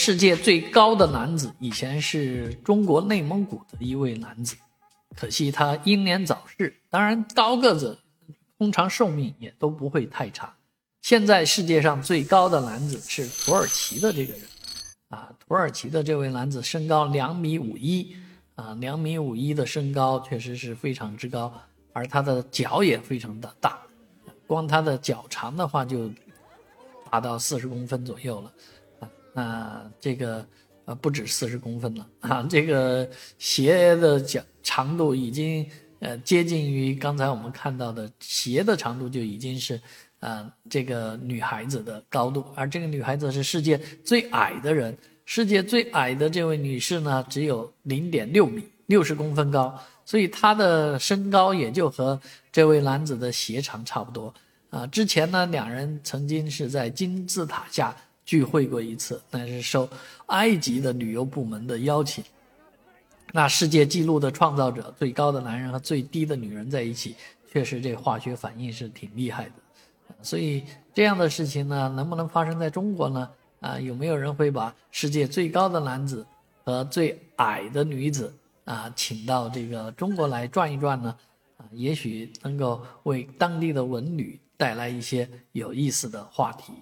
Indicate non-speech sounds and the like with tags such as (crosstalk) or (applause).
世界最高的男子以前是中国内蒙古的一位男子，可惜他英年早逝。当然，高个子通常寿命也都不会太长。现在世界上最高的男子是土耳其的这个人，啊，土耳其的这位男子身高两米五一，啊，两米五一的身高确实是非常之高，而他的脚也非常的大，光他的脚长的话就达到四十公分左右了。啊，这个呃不止四十公分了 (laughs) 啊，这个鞋的脚长度已经呃接近于刚才我们看到的鞋的长度就已经是，呃这个女孩子的高度，而这个女孩子是世界最矮的人，世界最矮的这位女士呢只有零点六米，六十公分高，所以她的身高也就和这位男子的鞋长差不多啊。之前呢，两人曾经是在金字塔下。聚会过一次，但是受埃及的旅游部门的邀请。那世界纪录的创造者，最高的男人和最低的女人在一起，确实这化学反应是挺厉害的。所以这样的事情呢，能不能发生在中国呢？啊，有没有人会把世界最高的男子和最矮的女子啊，请到这个中国来转一转呢？啊，也许能够为当地的文旅带来一些有意思的话题。